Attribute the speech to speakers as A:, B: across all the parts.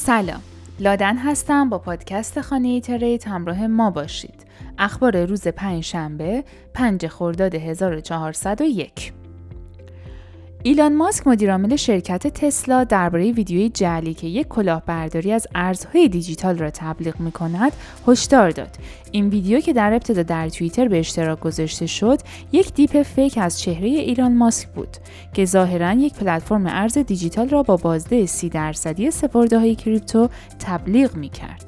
A: سلام. لادن هستم. با پادکست خانه ترید همراه ما باشید. اخبار روز پنج شنبه 5 خرداد 1401 ایلان ماسک مدیرعامل شرکت تسلا درباره ویدیوی جعلی که یک کلاهبرداری از ارزهای دیجیتال را تبلیغ می کند هشدار داد. این ویدیو که در ابتدا در توییتر به اشتراک گذاشته شد، یک دیپ فیک از چهره ایلان ماسک بود که ظاهرا یک پلتفرم ارز دیجیتال را با بازده 30 درصدی سپرده کریپتو تبلیغ می کرد.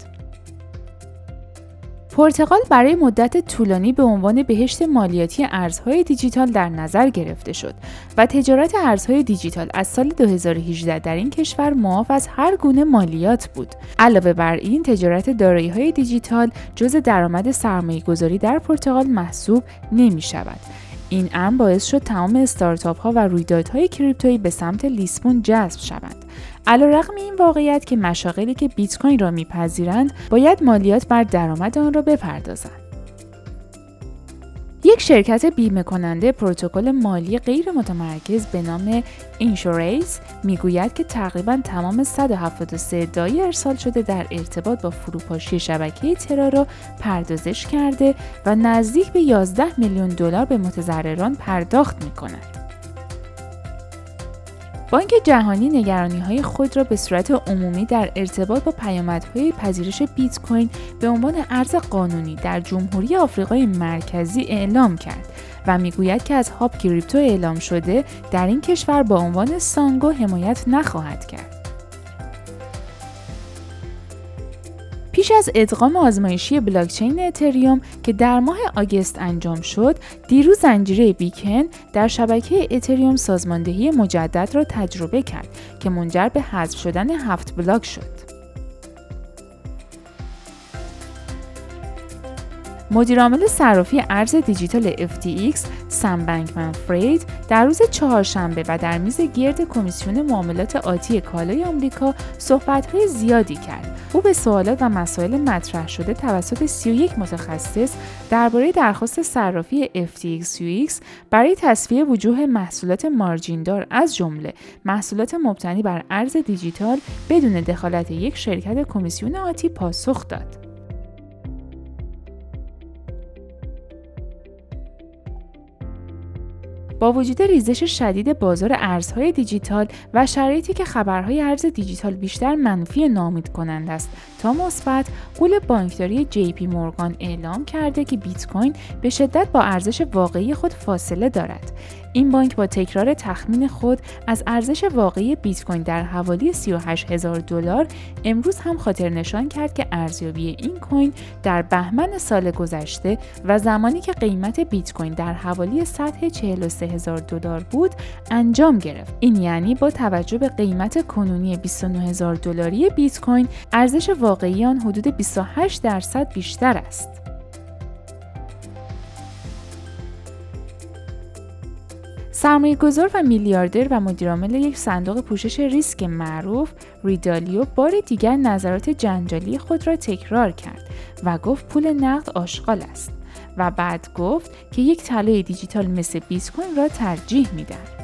A: پرتغال برای مدت طولانی به عنوان بهشت مالیاتی ارزهای دیجیتال در نظر گرفته شد و تجارت ارزهای دیجیتال از سال 2018 در این کشور معاف از هر گونه مالیات بود. علاوه بر این تجارت دارایی‌های دیجیتال جز درآمد سرمایه‌گذاری در پرتغال محسوب نمی شود. این امر باعث شد تمام استارتاپ ها و رویدادهای کریپتویی به سمت لیسبون جذب شوند. علیرغم این واقعیت که مشاغلی که بیت کوین را میپذیرند باید مالیات بر درآمد آن را بپردازند. یک شرکت بیمه کننده پروتکل مالی غیر متمرکز به نام اینشوریز می‌گوید که تقریبا تمام 173 ادعای ارسال شده در ارتباط با فروپاشی شبکه ترا را پردازش کرده و نزدیک به 11 میلیون دلار به متضرران پرداخت می کند. بانک جهانی نگرانی های خود را به صورت عمومی در ارتباط با پیامدهای پذیرش بیت کوین به عنوان ارز قانونی در جمهوری آفریقای مرکزی اعلام کرد و می‌گوید که از هاب کریپتو اعلام شده در این کشور با عنوان سانگو حمایت نخواهد کرد. پیش از ادغام آزمایشی بلاکچین اتریوم که در ماه آگست انجام شد، دیروز زنجیره بیکن در شبکه اتریوم سازماندهی مجدد را تجربه کرد که منجر به حذف شدن هفت بلاک شد. مدیرعامل صرافی ارز دیجیتال FTX سم بنکمن فرید در روز چهارشنبه و در میز گرد کمیسیون معاملات آتی کالای آمریکا صحبت‌های زیادی کرد. او به سوالات و مسائل مطرح شده توسط 31 متخصص درباره درخواست صرافی FTX UX برای تصفیه وجوه محصولات مارجیندار از جمله محصولات مبتنی بر ارز دیجیتال بدون دخالت یک شرکت کمیسیون آتی پاسخ داد. با وجود ریزش شدید بازار ارزهای دیجیتال و شرایطی که خبرهای ارز دیجیتال بیشتر منفی نامید کنند است. تا مثبت قول بانکداری جی پی مورگان اعلام کرده که بیت کوین به شدت با ارزش واقعی خود فاصله دارد. این بانک با تکرار تخمین خود از ارزش واقعی بیت کوین در حوالی 38 هزار دلار امروز هم خاطر نشان کرد که ارزیابی این کوین در بهمن سال گذشته و زمانی که قیمت بیت کوین در حوالی سطح 43 هزار دلار بود انجام گرفت. این یعنی با توجه به قیمت کنونی 29 هزار دلاری بیت کوین ارزش واقعی آن حدود 28 درصد بیشتر است. سرمایه گذار و میلیاردر و مدیرعامل یک صندوق پوشش ریسک معروف ریدالیو بار دیگر نظرات جنجالی خود را تکرار کرد و گفت پول نقد آشغال است. و بعد گفت که یک طلای دیجیتال مثل بیت کوین را ترجیح می‌دهد.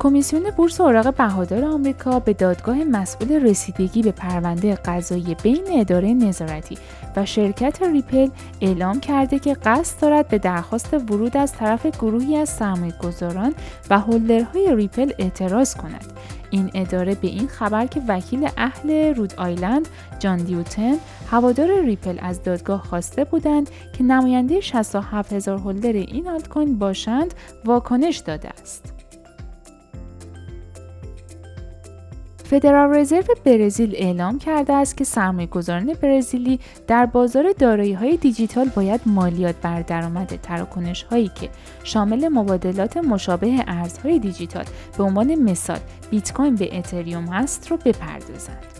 A: کمیسیون بورس اوراق بهادار آمریکا به دادگاه مسئول رسیدگی به پرونده قضایی بین اداره نظارتی و شرکت ریپل اعلام کرده که قصد دارد به درخواست ورود از طرف گروهی از سرمایه‌گذاران و holder های ریپل اعتراض کند. این اداره به این خبر که وکیل اهل رود آیلند جان دیتون هوادار ریپل از دادگاه خواسته بودند که نماینده 67 هزار holder این آلت کوین باشند واکنش داده است. فدرال رزرو برزیل اعلام کرده است که سرمایه‌گذاران برزیلی در بازار های دیجیتال باید مالیات بر درآمد تراکنش هایی که شامل مبادلات مشابه ارزهای دیجیتال به عنوان مثال بیت کوین به اتریوم هست رو بپردازند.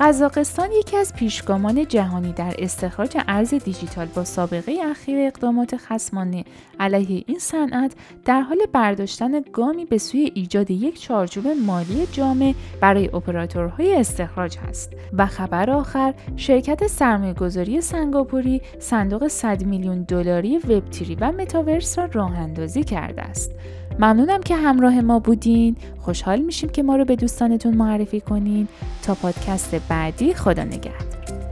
A: قزاقستان یکی از پیشگامان جهانی در استخراج ارز دیجیتال با سابقه اخیر اقدامات خصمانه. علیه این صنعت در حال برداشتن گامی به سوی ایجاد یک چارچوب مالی جامع برای اپراتورهای استخراج است و خبر آخر شرکت سرمایه‌گذاری سنگاپوری صندوق 100 میلیون دلاری وب و متاورس را راه اندازی کرده است. ممنونم که همراه ما بودین. خوشحال میشیم که ما رو به دوستانتون معرفی کنین. تا پادکست بعدی خدا نگهدار.